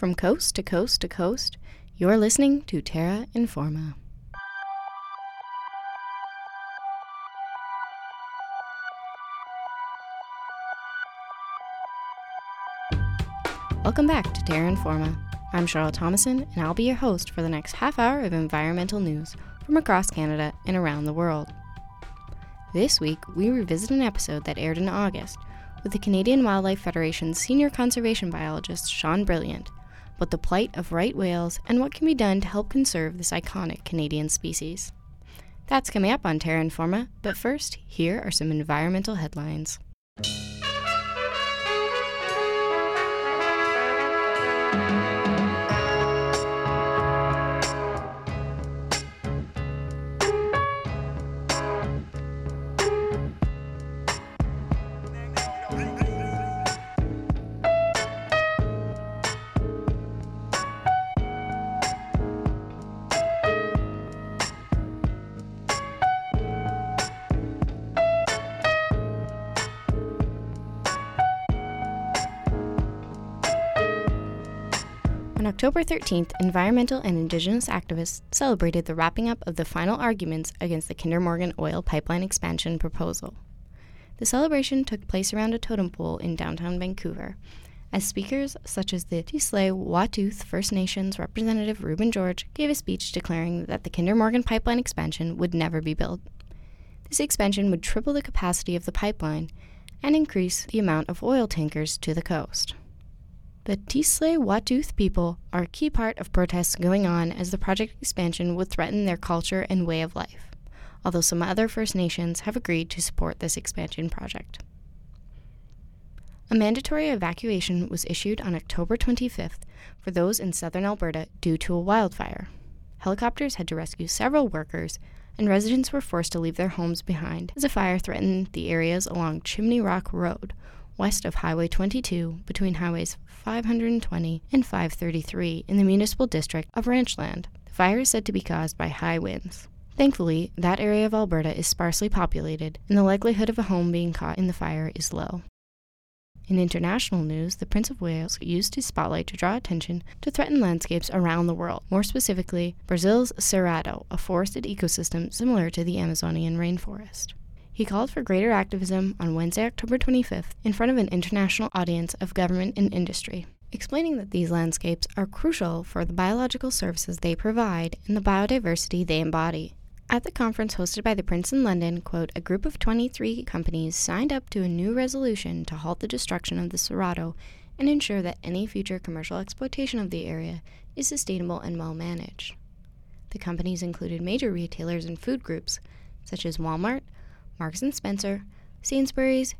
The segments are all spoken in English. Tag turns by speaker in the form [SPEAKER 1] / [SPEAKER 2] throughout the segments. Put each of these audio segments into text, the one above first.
[SPEAKER 1] From coast to coast to coast, you're listening to Terra Informa. Welcome back to Terra Informa. I'm Charlotte Thomason, and I'll be your host for the next half hour of environmental news from across Canada and around the world. This week, we revisit an episode that aired in August with the Canadian Wildlife Federation's senior conservation biologist, Sean Brilliant, about the plight of right whales and what can be done to help conserve this iconic Canadian species. That's coming up on Terra Informa, but first, here are some environmental headlines. October 13th, environmental and indigenous activists celebrated the wrapping up of the final arguments against the Kinder Morgan oil pipeline expansion proposal. The celebration took place around a totem pole in downtown Vancouver, as speakers such as the Tsleil-Waututh First Nations representative Reuben George gave a speech declaring that the Kinder Morgan pipeline expansion would never be built. This expansion would triple the capacity of the pipeline and increase the amount of oil tankers to the coast. The Tsleil-Waututh people are a key part of protests going on as the project expansion would threaten their culture and way of life, although some other First Nations have agreed to support this expansion project. A mandatory evacuation was issued on October 25th for those in southern Alberta due to a wildfire. Helicopters had to rescue several workers, and residents were forced to leave their homes behind as a fire threatened the areas along Chimney Rock Road, west of Highway 22 between Highways 520 and 533 in the municipal district of Ranchland. The fire is said to be caused by high winds. Thankfully, that area of Alberta is sparsely populated, and the likelihood of a home being caught in the fire is low. In international news, the Prince of Wales used his spotlight to draw attention to threatened landscapes around the world, more specifically, Brazil's Cerrado, a forested ecosystem similar to the Amazonian rainforest. He called for greater activism on Wednesday, October 25th, in front of an international audience of government and industry, explaining that these landscapes are crucial for the biological services they provide and the biodiversity they embody. At the conference hosted by the Prince in London, quote, a group of 23 companies signed up to a new resolution to halt the destruction of the Cerrado and ensure that any future commercial exploitation of the area is sustainable and well managed. The companies included major retailers and food groups such as Walmart, Marks and Spencer, Sainsbury's,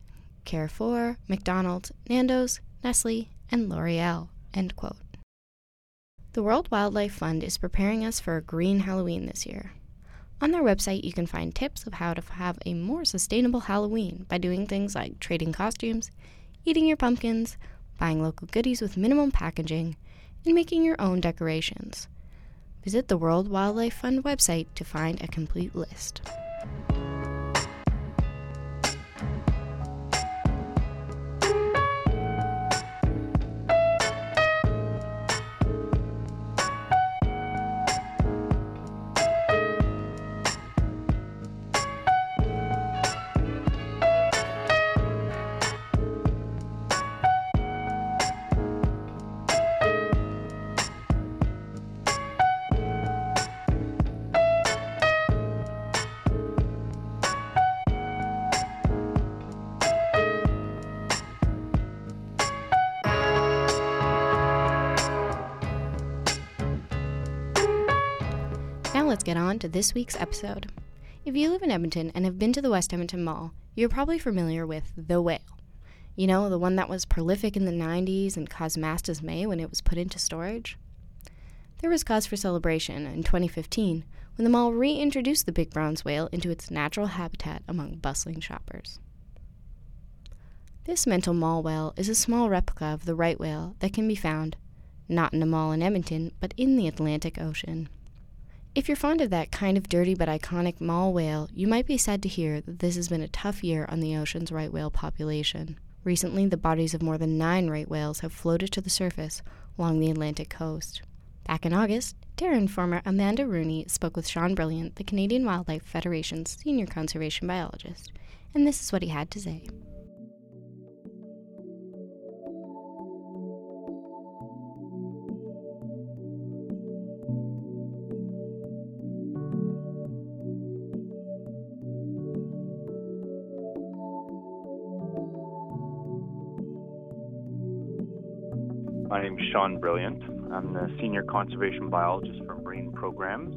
[SPEAKER 1] Carrefour, McDonald's, Nando's, Nestle, and L'Oreal. End quote. The World Wildlife Fund is preparing us for a green Halloween this year. On their website, you can find tips of how to have a more sustainable Halloween by doing things like trading costumes, eating your pumpkins, buying local goodies with minimum packaging, and making your own decorations. Visit the World Wildlife Fund website to find a complete list. Get on to this week's episode. If you live in Edmonton and have been to the West Edmonton Mall, you're probably familiar with The Whale. You know, the one that was prolific in the 90s and caused mass dismay when it was put into storage? There was cause for celebration in 2015 when the mall reintroduced the big bronze whale into its natural habitat among bustling shoppers. This mental mall whale is a small replica of the right whale that can be found not in a mall in Edmonton, but in the Atlantic Ocean. If you're fond of that kind of dirty but iconic mall whale, you might be sad to hear that this has been a tough year on the ocean's right whale population. Recently, the bodies of more than nine right whales have floated to the surface along the Atlantic coast. Back in August, Terra informer Amanda Rooney spoke with Sean Brilliant, the Canadian Wildlife Federation's senior conservation biologist, and this is what he had to say.
[SPEAKER 2] My name is Sean Brilliant. I'm the senior conservation biologist for marine programs.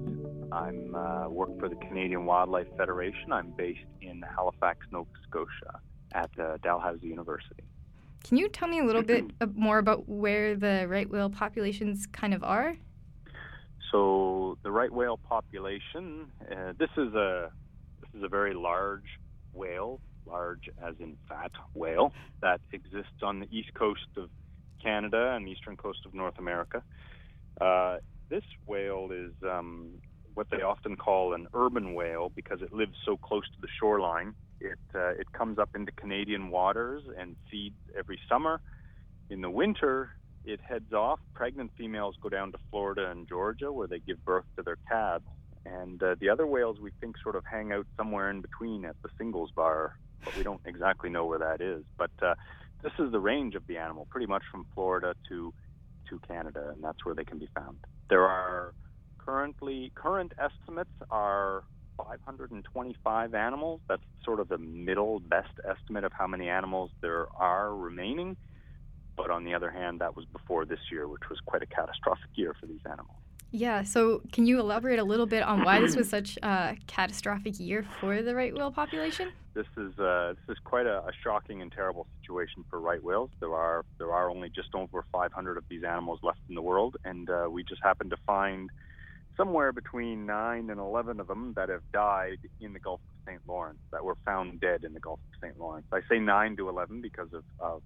[SPEAKER 2] I'm uh, work for the Canadian Wildlife Federation. I'm based in Halifax, Nova Scotia, at uh, Dalhousie University.
[SPEAKER 3] Can you tell me a little bit more about where the right whale populations kind of are?
[SPEAKER 2] So the right whale population, uh, this is a this is a very large whale, large as in fat whale that exists on the east coast of Canada and eastern coast of North America. Uh, this whale is um, what they often call an urban whale because it lives so close to the shoreline. It uh, it comes up into Canadian waters and feeds every summer. In the winter, it heads off. Pregnant females go down to Florida and Georgia where they give birth to their calves. And uh, the other whales we think sort of hang out somewhere in between at the singles bar, but we don't exactly know where that is. But uh, this is the range of the animal, pretty much from Florida to to Canada, and that's where they can be found. There are currently current estimates are 525 animals. That's sort of the middle best estimate of how many animals there are remaining. But on the other hand, that was before this year, which was quite a catastrophic year for these animals.
[SPEAKER 3] Yeah, so can you elaborate a little bit on why this was such a catastrophic year for the right whale population?
[SPEAKER 2] This is uh, this is quite a, a, shocking and terrible situation for right whales. There are there are only just over 500 of these animals left in the world, and uh, we just happened to find somewhere between nine and 11 of them that have died in the Gulf of St. Lawrence, that were found dead in the Gulf of St. Lawrence. I say nine to 11 because of, of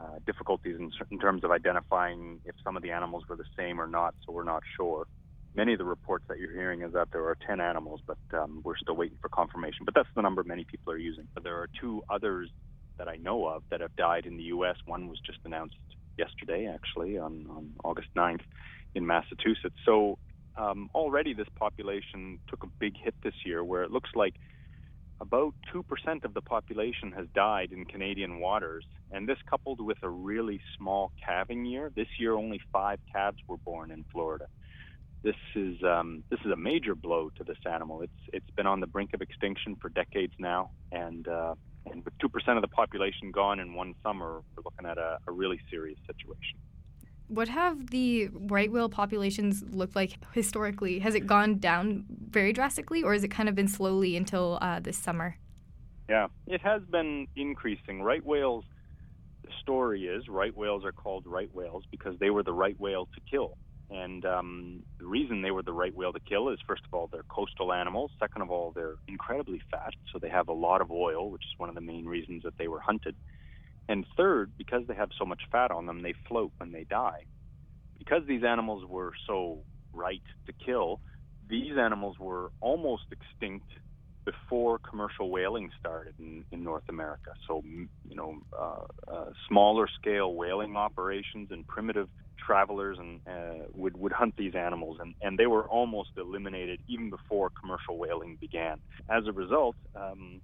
[SPEAKER 2] uh, difficulties in, in terms of identifying if some of the animals were the same or not, so we're not sure. Many of the reports that you're hearing is that there are 10 animals, but um, we're still waiting for confirmation. But that's the number many people are using. But there are two others that I know of that have died in the U.S. One was just announced yesterday, actually, on, on August 9th in Massachusetts. So um, already this population took a big hit this year, where it looks like about 2% of the population has died in Canadian waters. And this coupled with a really small calving year. This year, only five calves were born in Florida. This is um, this is a major blow to this animal. It's it's been on the brink of extinction for decades now, and uh, and with two percent of the population gone in one summer, we're looking at a, a really serious situation.
[SPEAKER 3] What have the right whale populations looked like historically? Has it gone down very drastically, or has it kind of been slowly until uh, this summer?
[SPEAKER 2] Yeah, it has been increasing. Right whales, the story is right whales are called right whales because they were the right whale to kill. And um, the reason they were the right whale to kill is, first of all, they're coastal animals. Second of all, they're incredibly fat, so they have a lot of oil, which is one of the main reasons that they were hunted. And third, because they have so much fat on them, they float when they die. Because these animals were so right to kill, these animals were almost extinct before commercial whaling started in, in North America. So, you know, uh, uh, smaller scale whaling operations and primitive travelers and uh, would would hunt these animals, and, and they were almost eliminated even before commercial whaling began. As a result, um,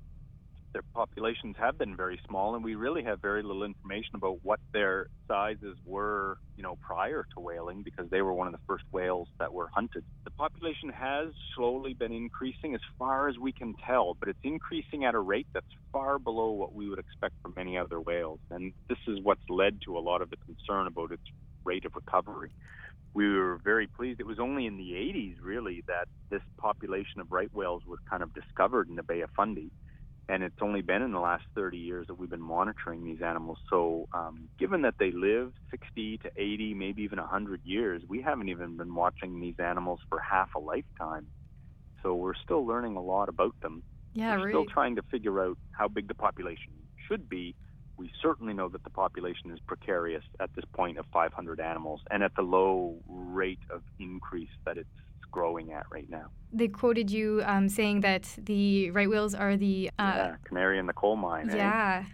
[SPEAKER 2] their populations have been very small, and we really have very little information about what their sizes were, you know, prior to whaling, because they were one of the first whales that were hunted. The population has slowly been increasing, as far as we can tell, but it's increasing at a rate that's far below what we would expect from many other whales, and this is what's led to a lot of the concern about its rate of recovery we were very pleased. It was only in the 80s, really, that this population of right whales was kind of discovered in the Bay of Fundy and it's only been in the last 30 years that we've been monitoring these animals. So, um, given that they live 60 to 80, maybe even 100 years, we haven't even been watching these animals for half a lifetime. So, we're still learning a lot about them.
[SPEAKER 3] Yeah,
[SPEAKER 2] we're still trying to figure out how big the population should be. We certainly know that the population is precarious at this point of 500 animals and at the low rate of increase that it's growing at right now.
[SPEAKER 3] They quoted you um, saying that the right whales are the
[SPEAKER 2] uh, yeah, canary in the coal mine.
[SPEAKER 3] Yeah.
[SPEAKER 2] Eh?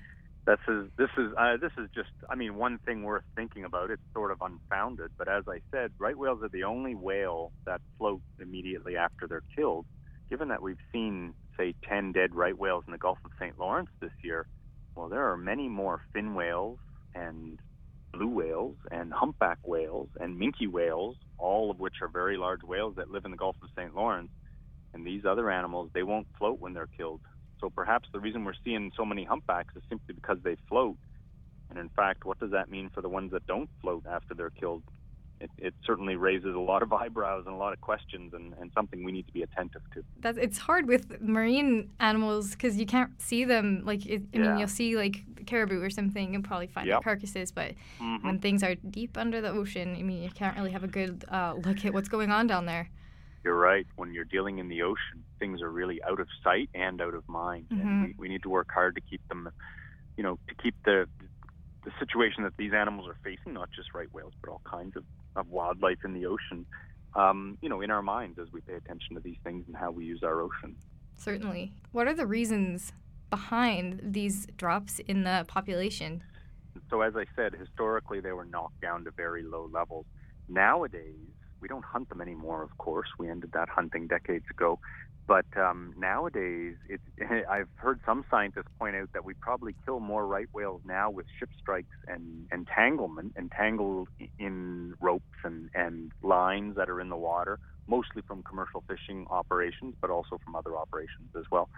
[SPEAKER 2] This is this is uh, this is just I mean one thing worth thinking about. It's sort of unfounded, but as I said, right whales are the only whale that float immediately after they're killed. Given that we've seen say 10 dead right whales in the Gulf of St. Lawrence this year, well there are many more fin whales and blue whales and humpback whales and minke whales, all of which are very large whales that live in the Gulf of St. Lawrence. And these other animals, they won't float when they're killed. So perhaps the reason we're seeing so many humpbacks is simply because they float. And in fact, what does that mean for the ones that don't float after they're killed? It, it certainly raises a lot of eyebrows and a lot of questions, and, and something we need to be attentive to.
[SPEAKER 3] That's it's hard with marine animals because you can't see them. Like it, I
[SPEAKER 2] Yeah.
[SPEAKER 3] mean, you'll see like caribou or something and probably find their
[SPEAKER 2] Yep.
[SPEAKER 3] carcasses, but
[SPEAKER 2] Mhm.
[SPEAKER 3] when things are deep under the ocean, I mean, you can't really have a good uh, look at what's going on down there.
[SPEAKER 2] You're right. When you're dealing in the ocean, things are really out of sight and out of mind,
[SPEAKER 3] Mhm.
[SPEAKER 2] and we, we need to work hard to keep them, you know, to keep the the situation that these animals are facing, not just right whales, but all kinds of, of wildlife in the ocean, um, you know, in our minds as we pay attention to these things and how we use our ocean.
[SPEAKER 3] Certainly. What are the reasons behind these drops in the population?
[SPEAKER 2] So as I said, historically they were knocked down to very low levels. Nowadays, we don't hunt them anymore. Of course, we ended that hunting decades ago. But um, nowadays, it's, I've heard some scientists point out that we probably kill more right whales now with ship strikes and entanglement, entangled in ropes and, and lines that are in the water, mostly from commercial fishing operations, but also from other operations as well.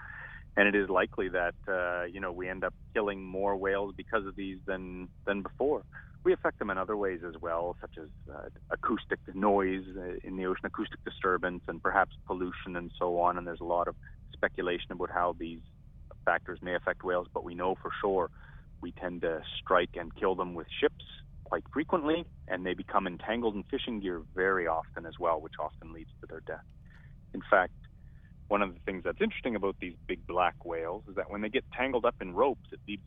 [SPEAKER 2] And it is likely that uh, you know we end up killing more whales because of these than than before. We affect them in other ways as well, such as uh, acoustic noise uh, in the ocean, acoustic disturbance, and perhaps pollution and so on. And there's a lot of speculation about how these factors may affect whales, but we know for sure we tend to strike and kill them with ships quite frequently, and they become entangled in fishing gear very often as well, which often leads to their death. In fact, one of the things that's interesting about these big black whales is that when they get tangled up in ropes, it leaves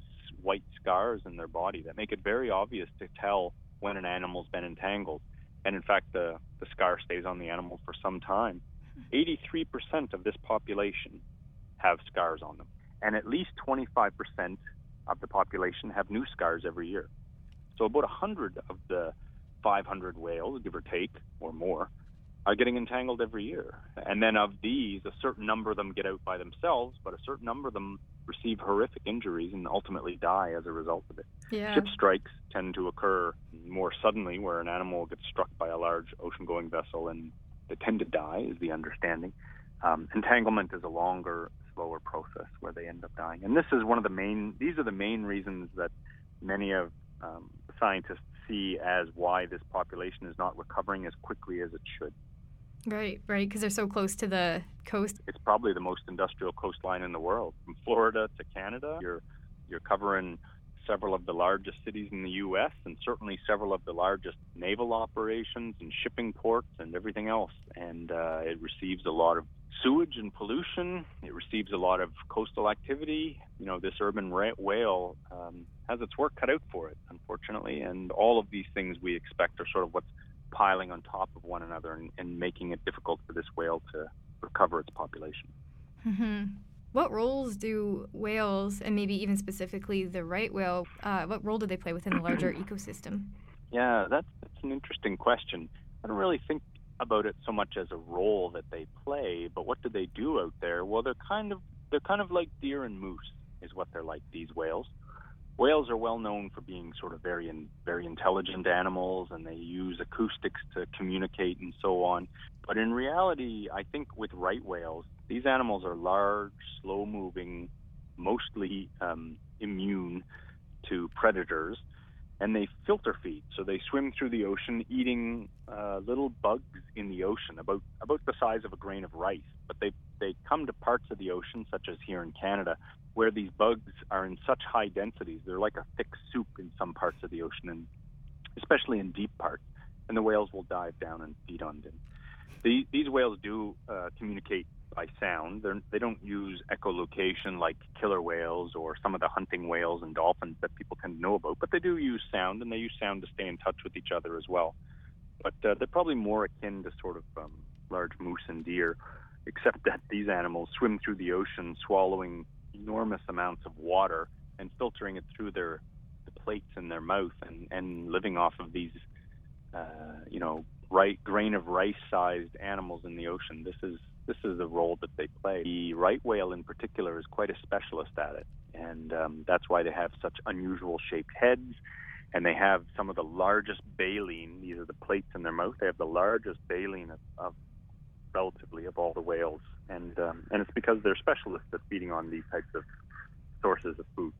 [SPEAKER 2] white scars in their body that make it very obvious to tell when an animal's been entangled. And in fact, the, the scar stays on the animal for some time. 83% of this population have scars on them, and at least 25% of the population have new scars every year. So about 100 of the 500 whales, give or take, or more, are getting entangled every year. And then of these, a certain number of them get out by themselves, but a certain number of them receive horrific injuries and ultimately die as a result of it.
[SPEAKER 3] Yeah.
[SPEAKER 2] Ship strikes tend to occur more suddenly, where an animal gets struck by a large ocean-going vessel and they tend to die, is the understanding. Um, entanglement is a longer, slower process where they end up dying. And this is one of the main; these are the main reasons that many of um, scientists see as why this population is not recovering as quickly as it should.
[SPEAKER 3] Right, right, because they're so close to the coast.
[SPEAKER 2] It's probably the most industrial coastline in the world, from Florida to Canada. You're you're covering several of the largest cities in the U.S. and certainly several of the largest naval operations and shipping ports and everything else. And uh, it receives a lot of sewage and pollution. It receives a lot of coastal activity. You know, this urban whale um, has its work cut out for it, unfortunately. And all of these things we expect are sort of what's piling on top of one another and, and making it difficult for this whale to recover its population.
[SPEAKER 3] hmm What roles do whales, and maybe even specifically the right whale, uh, what role do they play within the larger ecosystem?
[SPEAKER 2] Yeah, that's, that's an interesting question. I don't really think about it so much as a role that they play, but what do they do out there? Well, they're kind of they're kind of like deer and moose, is what they're like. These whales. Whales are well known for being sort of very in, very intelligent animals, and they use acoustics to communicate and so on. But in reality, I think with right whales, these animals are large, slow-moving, mostly um, immune to predators, and they filter feed. So they swim through the ocean, eating uh, little bugs in the ocean, about about the size of a grain of rice. But they they come to parts of the ocean, such as here in Canada, where these bugs are in such high densities. They're like a thick soup in some parts of the ocean, and especially in deep parts. And the whales will dive down and feed on them. The, these whales do uh, communicate by sound. They're, they don't use echolocation like killer whales or some of the hunting whales and dolphins that people tend to know about, but they do use sound, and they use sound to stay in touch with each other as well. But uh, they're probably more akin to sort of um, large moose and deer, except that these animals swim through the ocean swallowing enormous amounts of water and filtering it through their the plates in their mouth and, and living off of these, uh, you know, right grain of rice sized animals in the ocean. This is this is the role that they play. The right whale in particular is quite a specialist at it, and um, that's why they have such unusual shaped heads. And they have some of the largest baleen. These are the plates in their mouth. They have the largest baleen of, of relatively of all the whales, and um, and it's because they're specialists at feeding on these types of sources of food.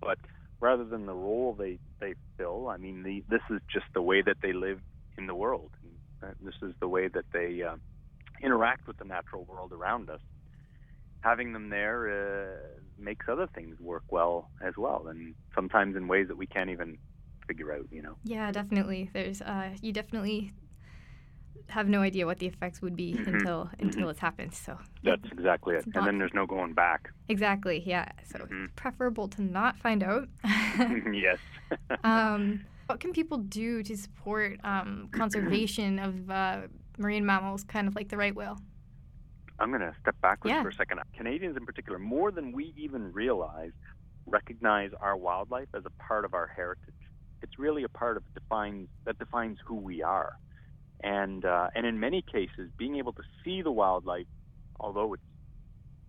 [SPEAKER 2] But rather than the role they they fill, I mean, the, this is just the way that they live in the world. And this is the way that they uh, interact with the natural world around us. Having them there uh, makes other things work well as well, and sometimes in ways that we can't even figure out. You know.
[SPEAKER 3] Yeah, definitely. There's uh, you definitely have no idea what the effects would be mm-hmm. until mm-hmm. until it's happened. So
[SPEAKER 2] that's exactly it. And then there's no going back.
[SPEAKER 3] Exactly. Yeah. So mm-hmm. preferable to not find out.
[SPEAKER 2] yes.
[SPEAKER 3] um, what can people do to support um, conservation of uh, marine mammals, kind of like the right whale?
[SPEAKER 2] I'm going to step backwards yeah. for a second. Canadians, in particular, more than we even realize, recognize our wildlife as a part of our heritage. It's really a part of defines that defines who we are, and uh, and in many cases, being able to see the wildlife, although it's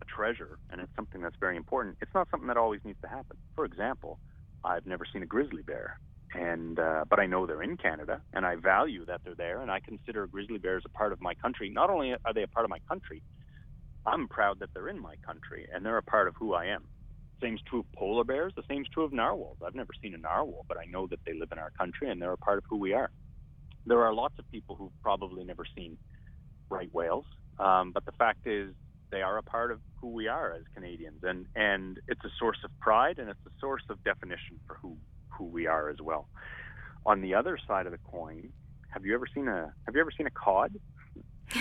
[SPEAKER 2] a treasure and it's something that's very important, it's not something that always needs to happen. For example, I've never seen a grizzly bear and uh, but I know they're in Canada, and I value that they're there, and I consider grizzly bears a part of my country. Not only are they a part of my country, I'm proud that they're in my country, and they're a part of who I am. Same's true of polar bears. The same's true of narwhals. I've never seen a narwhal, but I know that they live in our country, and they're a part of who we are. There are lots of people who've probably never seen right whales, um, but the fact is they are a part of who we are as Canadians, and and it's a source of pride, and it's a source of definition for who who we are as well. On the other side of the coin, have you ever seen a have you ever seen a cod?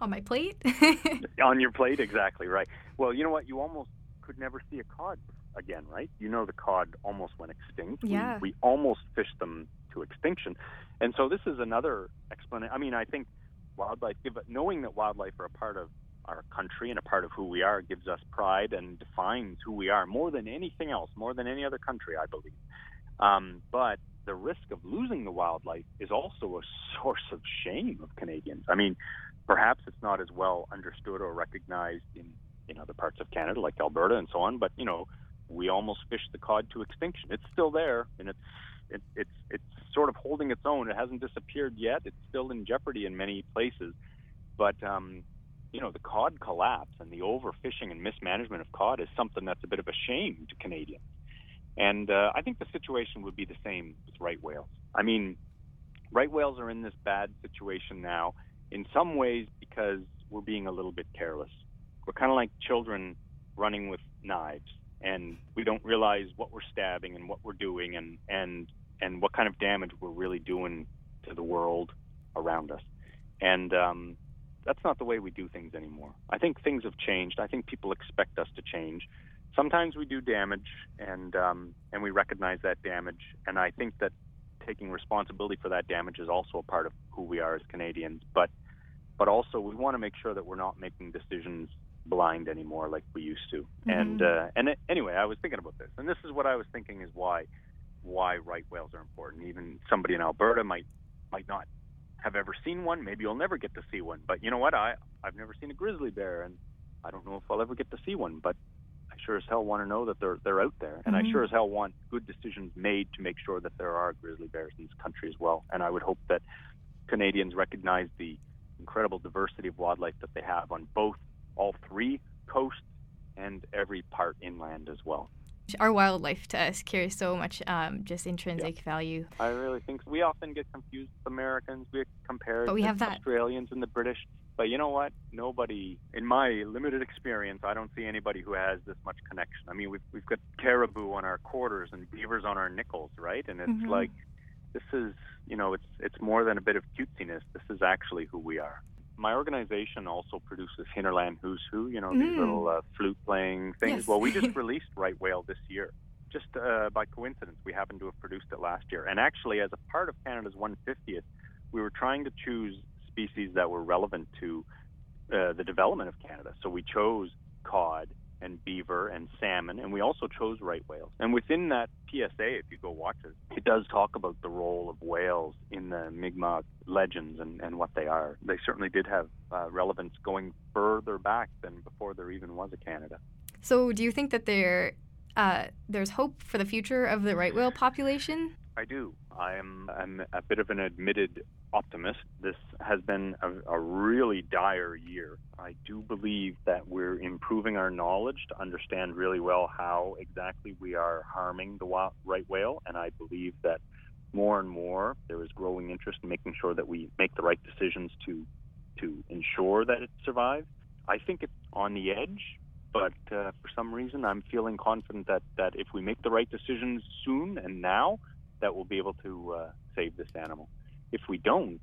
[SPEAKER 3] On my plate.
[SPEAKER 2] on your plate, exactly right. Well, you know what? You almost could never see a cod again, right? You know, the cod almost went extinct.
[SPEAKER 3] Yeah.
[SPEAKER 2] We, we almost fished them to extinction, and so this is another explanation. I mean, I think wildlife, knowing that wildlife are a part of our country and a part of who we are gives us pride and defines who we are more than anything else, more than any other country, I believe. Um, but the risk of losing the wildlife is also a source of shame of Canadians. I mean, perhaps it's not as well understood or recognized in, in other parts of Canada, like Alberta and so on, but, you know, we almost fished the cod to extinction. It's still there, and it's it, it's it's sort of holding its own. It hasn't disappeared yet. It's still in jeopardy in many places, but um, you know the cod collapse and the overfishing and mismanagement of cod is something that's a bit of a shame to Canadians. And uh, I think the situation would be the same with right whales. I mean, right whales are in this bad situation now in some ways because we're being a little bit careless. We're kind of like children running with knives, and we don't realize what we're stabbing and what we're doing, and and and what kind of damage we're really doing to the world around us. And um, that's not the way we do things anymore. I think things have changed. I think people expect us to change sometimes we do damage, and um, and we recognize that damage. And I think that taking responsibility for that damage is also a part of who we are as Canadians. But but also we want to make sure that we're not making decisions blind anymore like we used to. Mm-hmm. And uh, and it, anyway, I was thinking about this, and this is what I was thinking is why why right whales are important. Even somebody in Alberta might might not have ever seen one. Maybe you'll never get to see one. But you know what? I I've never seen a grizzly bear, and I don't know if I'll ever get to see one. But I sure as hell want to know that they're they're out there, and mm-hmm. I sure as hell want good decisions made to make sure that there are grizzly bears in this country as well. And I would hope that Canadians recognize the incredible diversity of wildlife that they have on both all three coasts and every part inland as well.
[SPEAKER 3] Our wildlife to us carries so much um, just intrinsic
[SPEAKER 2] yeah.
[SPEAKER 3] value.
[SPEAKER 2] I really think so. we often get confused with Americans. We compare
[SPEAKER 3] but we have that.
[SPEAKER 2] Australians and the British. But you know what? Nobody, in my limited experience, I don't see anybody who has this much connection. I mean, we've we've got caribou on our quarters and beavers on our nickels, right? And it's mm-hmm. like this is, you know, it's it's more than a bit of cutesiness. This is actually who we are. My organization also produces Hinterland Who's Who, you know, mm. these little uh, flute playing things.
[SPEAKER 3] Yes.
[SPEAKER 2] Well, we just released Right Whale this year. Just uh, by coincidence, we happened to have produced it last year. And actually, as a part of Canada's 150th, we were trying to choose species that were relevant to uh, the development of Canada. So we chose cod and beaver and salmon, and we also chose right whales. And within that PSA, if you go watch it, it does talk about the role of whales in the Mi'kmaq legends and, and what they are. They certainly did have uh, relevance going further back than before there even was a Canada.
[SPEAKER 3] So, do you think that there uh, there's hope for the future of the right whale population?
[SPEAKER 2] I do. I am I'm a bit of an admitted optimist. This has been a, a, really dire year. I do believe that we're improving our knowledge to understand really well how exactly we are harming the right whale, and I believe that more and more there is growing interest in making sure that we make the right decisions to to ensure that it survives. I think it's on the edge, but uh, for some reason I'm feeling confident that that if we make the right decisions soon and now, that we'll be able to uh, save this animal. If we don't,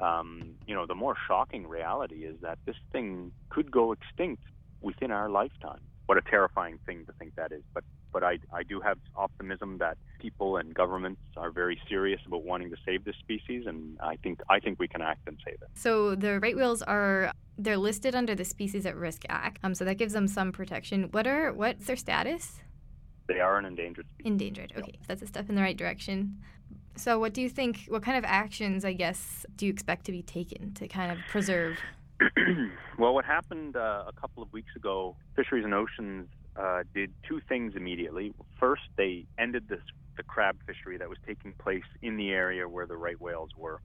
[SPEAKER 2] um, you know, the more shocking reality is that this thing could go extinct within our lifetime. What a terrifying thing to think that is. But but I, I do have optimism that people and governments are very serious about wanting to save this species, and I think I think we can act and save it.
[SPEAKER 3] So the right whales are they're listed under the Species at Risk Act, um, so that gives them some protection. What are what's their status?
[SPEAKER 2] They are an endangered species.
[SPEAKER 3] Endangered. Okay, yep. that's a step in the right direction. So, what do you think? What kind of actions, I guess, do you expect to be taken to kind of preserve?
[SPEAKER 2] well, what happened uh, a couple of weeks ago, Fisheries and Oceans uh, did two things immediately. First, they ended this the crab fishery that was taking place in the area where the right whales were.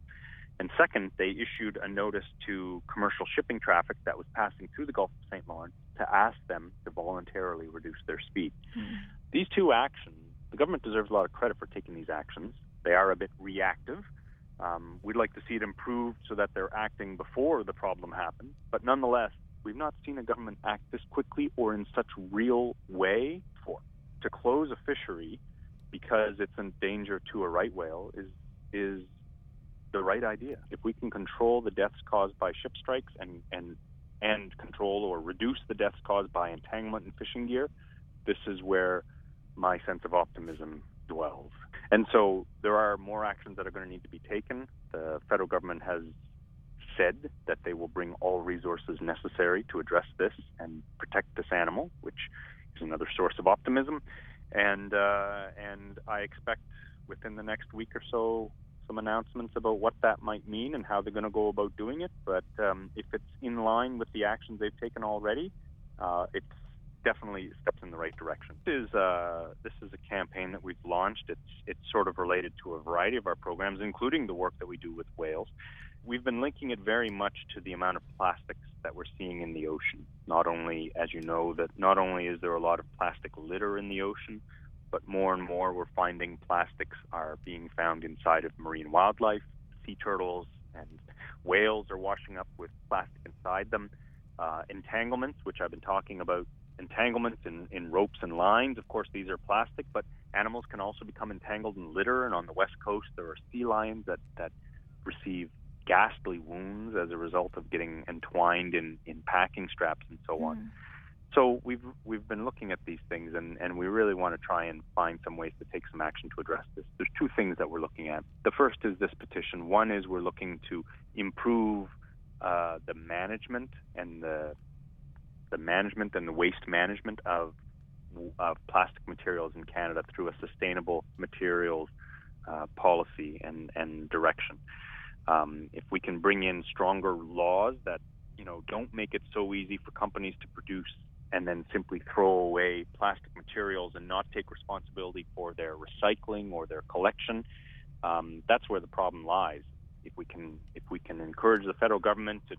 [SPEAKER 2] And second, they issued a notice to commercial shipping traffic that was passing through the Gulf of St. Lawrence to ask them to voluntarily reduce their speed. Mm-hmm. These two actions, the government deserves a lot of credit for taking these actions. They are a bit reactive. Um, we'd like to see it improved so that they're acting before the problem happens. But nonetheless, we've not seen a government act this quickly or in such real way for to close a fishery because it's in danger to a right whale is is the right idea. If we can control the deaths caused by ship strikes and and and control or reduce the deaths caused by entanglement in fishing gear, this is where my sense of optimism dwells. And so there are more actions that are going to need to be taken. The federal government has said that they will bring all resources necessary to address this and protect this animal, which is another source of optimism. And uh, and I expect within the next week or so some announcements about what that might mean and how they're going to go about doing it. But um, if it's in line with the actions they've taken already, uh, it's definitely steps in the right direction. This is uh, this is a campaign that we've launched. It's it's sort of related to a variety of our programs, including the work that we do with whales. We've been linking it very much to the amount of plastics that we're seeing in the ocean. Not only, as you know, that not only is there a lot of plastic litter in the ocean, but more and more we're finding plastics are being found inside of marine wildlife. Sea turtles and whales are washing up with plastic inside them. Uh, entanglements, which I've been talking about entanglements in, in ropes and lines. Of course, these are plastic, but animals can also become entangled in litter. And on the west coast, there are sea lions that, that receive ghastly wounds as a result of getting entwined in, in packing straps and so on. Mm. So we've we've been looking at these things, and, and we really want to try and find some ways to take some action to address this. There's two things that we're looking at. The first is this petition. One is we're looking to improve uh, the management and the the management and the waste management of, of plastic materials in Canada through a sustainable materials uh, policy and, and direction. Um, if we can bring in stronger laws that you know don't make it so easy for companies to produce and then simply throw away plastic materials and not take responsibility for their recycling or their collection, um, that's where the problem lies. If we can if we can encourage the federal government to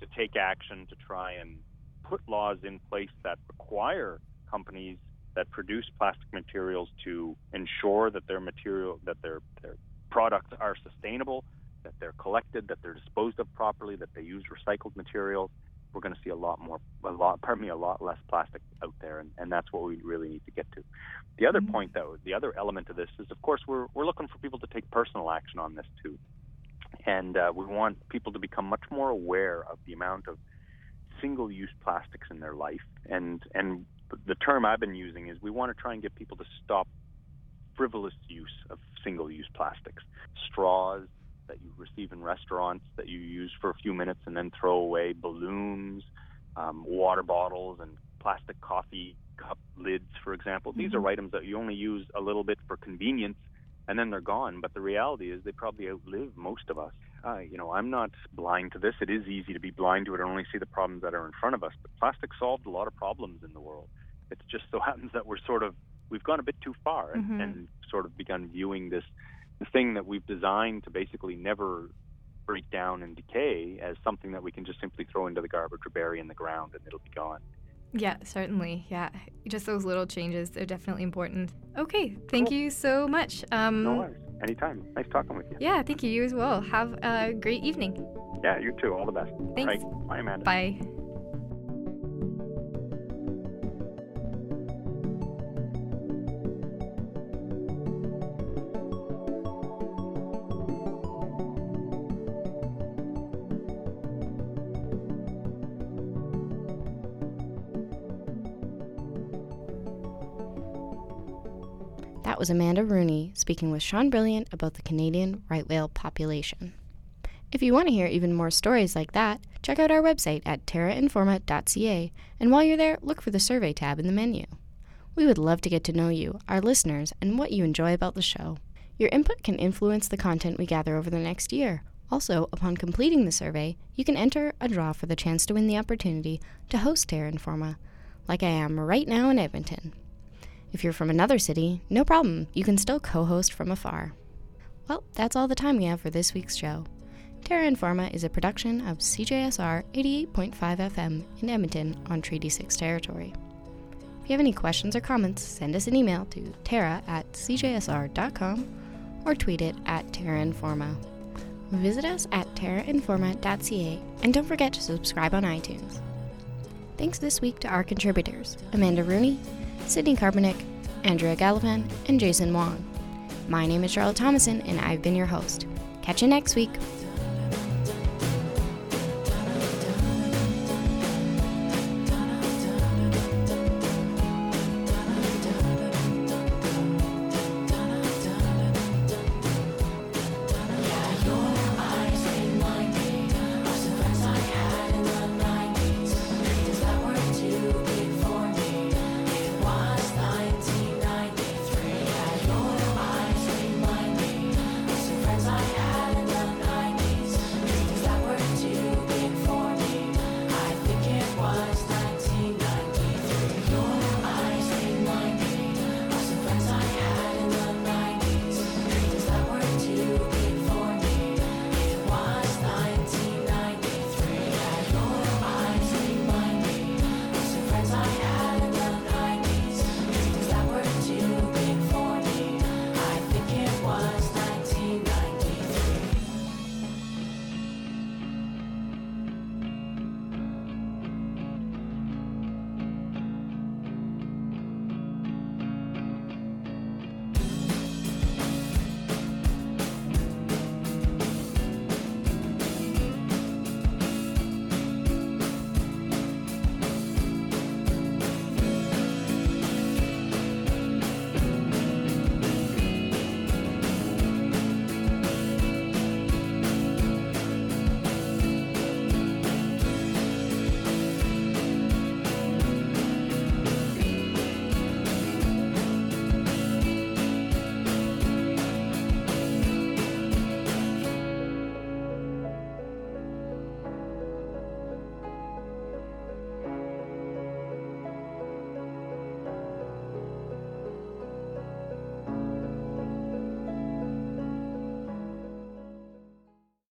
[SPEAKER 2] to take action to try and put laws in place that require companies that produce plastic materials to ensure that their material that their their products are sustainable, that they're collected, that they're disposed of properly, that they use recycled materials, we're going to see a lot more, a lot, pardon me, a lot less plastic out there, and, and that's what we really need to get to. The other mm-hmm. point, though, the other element of this is, of course, we're we're looking for people to take personal action on this too, and uh, we want people to become much more aware of the amount of single-use plastics in their life. And and the term I've been using is we want to try and get people to stop frivolous use of single-use plastics, straws that you receive in restaurants that you use for a few minutes and then throw away, balloons, um, water bottles, and plastic coffee cup lids, for example.
[SPEAKER 3] Mm-hmm.
[SPEAKER 2] These are items that you only use a little bit for convenience and then they're gone. But the reality is they probably outlive most of us. Uh, you know, I'm not blind to this. It is easy to be blind to it and only see the problems that are in front of us. But plastic solved a lot of problems in the world. It just so happens that we're sort of we've gone a bit too far and,
[SPEAKER 3] Mhm.
[SPEAKER 2] and sort of begun viewing this the thing that we've designed to basically never break down and decay as something that we can just simply throw into the garbage or bury in the ground and it'll be gone.
[SPEAKER 3] Yeah, certainly. Yeah, just those little changes are definitely important. Okay, thank
[SPEAKER 2] Cool.
[SPEAKER 3] you so much. Um,
[SPEAKER 2] No worries. Anytime. Nice talking with you.
[SPEAKER 3] Yeah, thank you. You as well. Have a great evening.
[SPEAKER 2] Yeah, you too. All the best.
[SPEAKER 3] Thanks.
[SPEAKER 2] Right. Bye, Amanda.
[SPEAKER 3] Bye.
[SPEAKER 1] Was Amanda Rooney speaking with Sean Brilliant about the Canadian right whale population. If you want to hear even more stories like that, check out our website at terrainforma.ca, and while you're there, look for the survey tab in the menu. We would love to get to know you, our listeners, and what you enjoy about the show. Your input can influence the content we gather over the next year. Also, upon completing the survey, you can enter a draw for the chance to win the opportunity to host Terra Informa, like I am right now in Edmonton. If you're from another city, no problem, you can still co host from afar. Well, that's all the time we have for this week's show. Terra Informa is a production of CJSR 88.5 FM in Edmonton on Treaty 6 territory. If you have any questions or comments, send us an email to terra at cjsr.com or tweet it at Terra Informa. Visit us at terrainforma.ca and don't forget to subscribe on iTunes. Thanks this week to our contributors Amanda Rooney, Sydney Carbonick, Andrea Gallivan, and Jason Wong. My name is Charlotte Thomason, and I've been your host. Catch you next week.